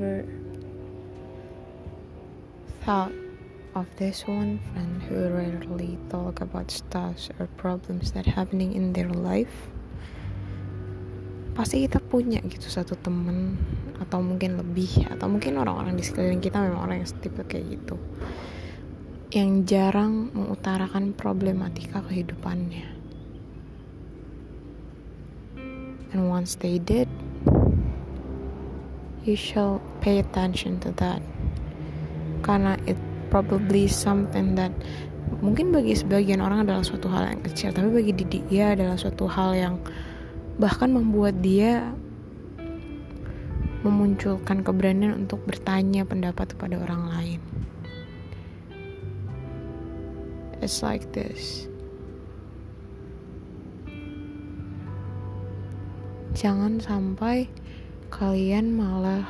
ever thought of this one friend who rarely talk about stuff or problems that happening in their life? Pasti kita punya gitu satu temen atau mungkin lebih atau mungkin orang-orang di sekeliling kita memang orang yang tipe kayak gitu yang jarang mengutarakan problematika kehidupannya. And once they did, you shall pay attention to that. Karena it probably something that mungkin bagi sebagian orang adalah suatu hal yang kecil, tapi bagi dia adalah suatu hal yang bahkan membuat dia memunculkan keberanian untuk bertanya pendapat kepada orang lain. It's like this. Jangan sampai kalian malah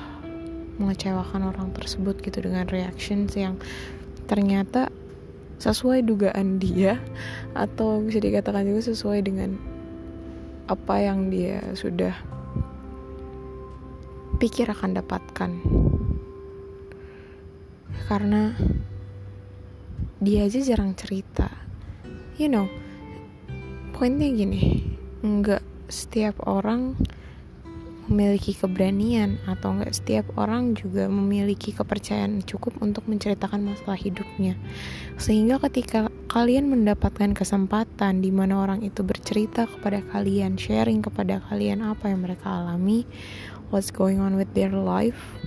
mengecewakan orang tersebut gitu dengan reactions yang ternyata sesuai dugaan dia atau bisa dikatakan juga sesuai dengan apa yang dia sudah pikir akan dapatkan. Karena dia aja jarang cerita. You know poinnya gini nggak setiap orang memiliki keberanian atau nggak setiap orang juga memiliki kepercayaan cukup untuk menceritakan masalah hidupnya. Sehingga ketika kalian mendapatkan kesempatan di mana orang itu bercerita kepada kalian sharing kepada kalian apa yang mereka alami what's going on with their life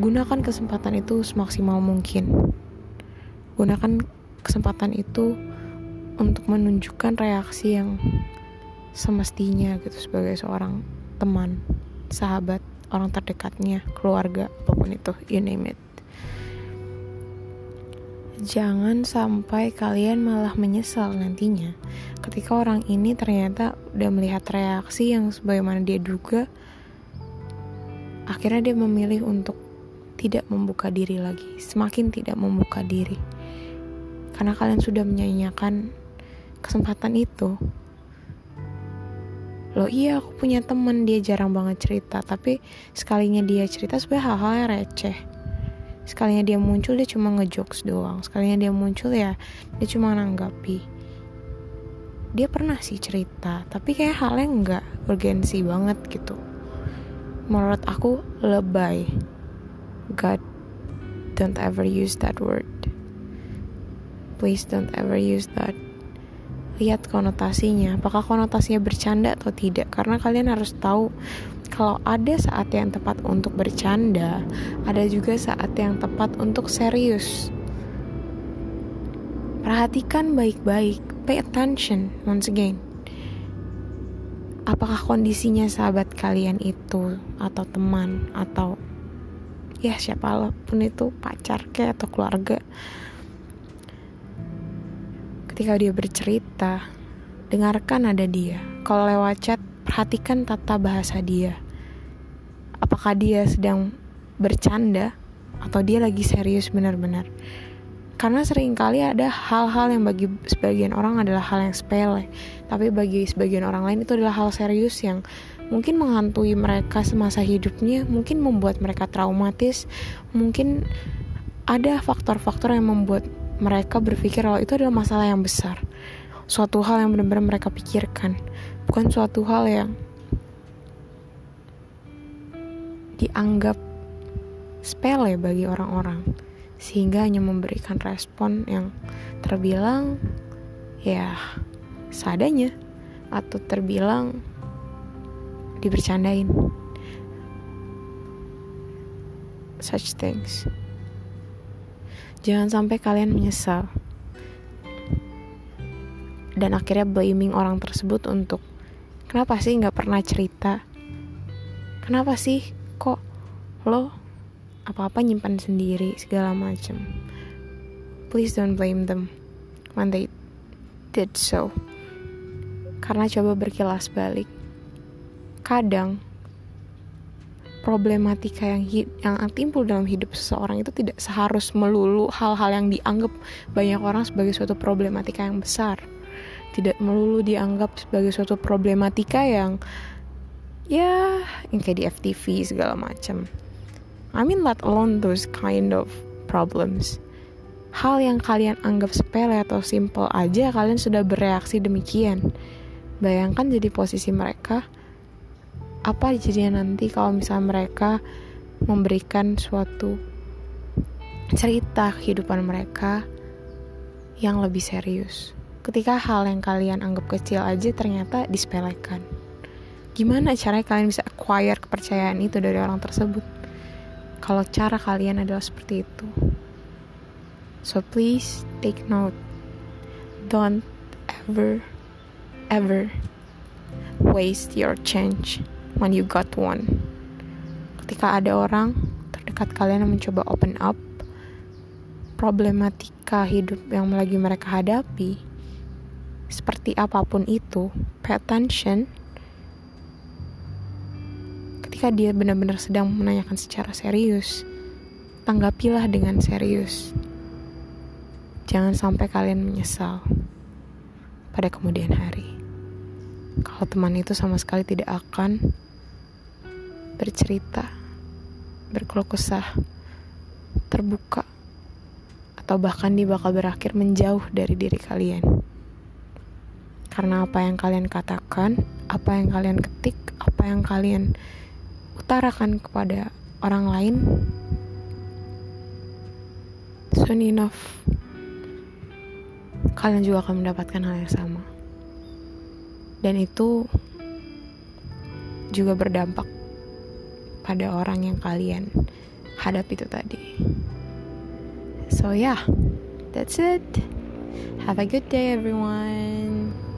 gunakan kesempatan itu semaksimal mungkin. Gunakan kesempatan itu untuk menunjukkan reaksi yang semestinya gitu sebagai seorang teman, sahabat, orang terdekatnya, keluarga, apa pun itu, you name it. Jangan sampai kalian malah menyesal nantinya ketika orang ini ternyata udah melihat reaksi yang sebagaimana dia duga akhirnya dia memilih untuk tidak membuka diri lagi, semakin tidak membuka diri karena kalian sudah menyanyiakan kesempatan itu lo iya aku punya temen dia jarang banget cerita. Tapi sekalinya dia cerita sebenarnya hal-hal yang receh. Sekalinya dia muncul dia cuma ngejokes doang. Sekalinya dia muncul ya dia cuma nanggapi. Dia pernah sih cerita tapi kayak halnya nggak urgensi banget gitu. Menurut aku lebay. God don't ever use that word. Please don't ever use that lihat konotasinya apakah konotasinya bercanda atau tidak. Karena kalian harus tahu kalau ada saat yang tepat untuk bercanda ada juga saat yang tepat untuk serius. Perhatikan baik-baik pay attention once again. Apakah kondisinya sahabat kalian itu atau teman atau ya siapa pun itu pacar kayak atau keluarga ketika dia bercerita, dengarkan ada dia. Kalau lewat chat, perhatikan tata bahasa dia. Apakah dia sedang bercanda atau dia lagi serius benar-benar? Karena sering kali ada hal-hal yang bagi sebagian orang adalah hal yang sepele, tapi bagi sebagian orang lain itu adalah hal serius yang mungkin menghantui mereka semasa hidupnya, mungkin membuat mereka traumatis, mungkin ada faktor-faktor yang membuat mereka berpikir kalau itu adalah masalah yang besar. Suatu hal yang benar-benar mereka pikirkan. Bukan suatu hal yang dianggap sepele bagi orang-orang. Sehingga hanya memberikan respon yang terbilang ya seadanya. Atau terbilang dibercandain. Such things Jangan sampai kalian menyesal. Dan akhirnya blaming orang tersebut untuk kenapa sih nggak pernah cerita? Kenapa sih kok lo apa-apa nyimpan sendiri? segala macam please don't blame them when they did so. Karena coba berkilas balik. Kadang problematika yang yang timbul dalam hidup seseorang itu tidak seharus melulu hal-hal yang dianggap banyak orang sebagai suatu problematika yang besar. Tidak melulu dianggap sebagai suatu problematika yang ya yang kayak di FTV segala macam. I mean let alone those kind of problems. Hal yang kalian anggap sepele atau simple aja kalian sudah bereaksi demikian. Bayangkan jadi posisi mereka. Apa jadinya nanti kalau misalnya mereka memberikan suatu cerita kehidupan mereka yang lebih serius. Ketika hal yang kalian anggap kecil aja ternyata disepelekan. Gimana caranya kalian bisa acquire kepercayaan itu dari orang tersebut? Kalau cara kalian adalah seperti itu. So please take note. Don't ever, ever waste your change when you got one. Ketika ada orang terdekat kalian yang mencoba open up problematika hidup yang lagi mereka hadapi, seperti apa pun itu, pay attention ketika dia benar-benar sedang menanyakan secara serius, tanggapilah dengan serius. Jangan sampai kalian menyesal pada kemudian hari. Kalau teman itu sama sekali tidak akan bercerita, berkeluh kesah, terbuka atau bahkan dia bakal berakhir menjauh dari diri kalian. Karena apa yang kalian katakan, apa yang kalian ketik, apa yang kalian utarakan kepada orang lain, soon enough, kalian juga akan mendapatkan hal yang sama. Dan itu juga berdampak pada orang yang kalian hadapi itu tadi. So, yeah, that's it. Have a good day, everyone.